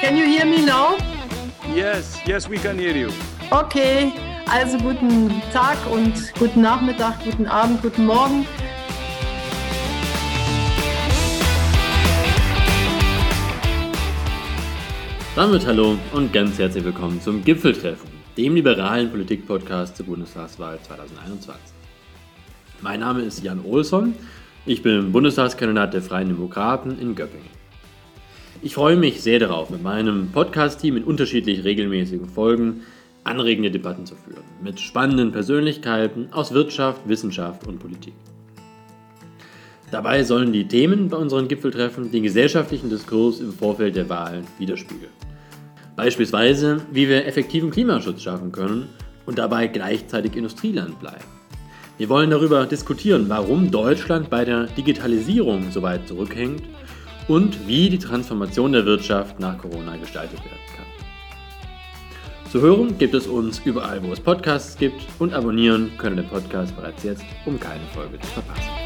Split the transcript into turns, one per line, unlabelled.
Can you hear me now?
Yes, yes, we can hear you.
Okay, also guten Tag und guten Nachmittag, guten Abend, guten Morgen.
Damit hallo und ganz herzlich willkommen zum Gipfeltreffen, dem liberalen Politik-Podcast zur Bundestagswahl 2021. Mein Name ist Jan Olsson, ich bin Bundestagskandidat der Freien Demokraten in Göppingen. Ich freue mich sehr darauf, mit meinem Podcast-Team in unterschiedlich regelmäßigen Folgen anregende Debatten zu führen, mit spannenden Persönlichkeiten aus Wirtschaft, Wissenschaft und Politik. Dabei sollen die Themen bei unseren Gipfeltreffen den gesellschaftlichen Diskurs im Vorfeld der Wahlen widerspiegeln. Beispielsweise, wie wir effektiven Klimaschutz schaffen können und dabei gleichzeitig Industrieland bleiben. Wir wollen darüber diskutieren, warum Deutschland bei der Digitalisierung so weit zurückhängt und wie die Transformation der Wirtschaft nach Corona gestaltet werden kann. Zu hören gibt es uns überall, wo es Podcasts gibt und abonnieren können den Podcast bereits jetzt, um keine Folge zu verpassen.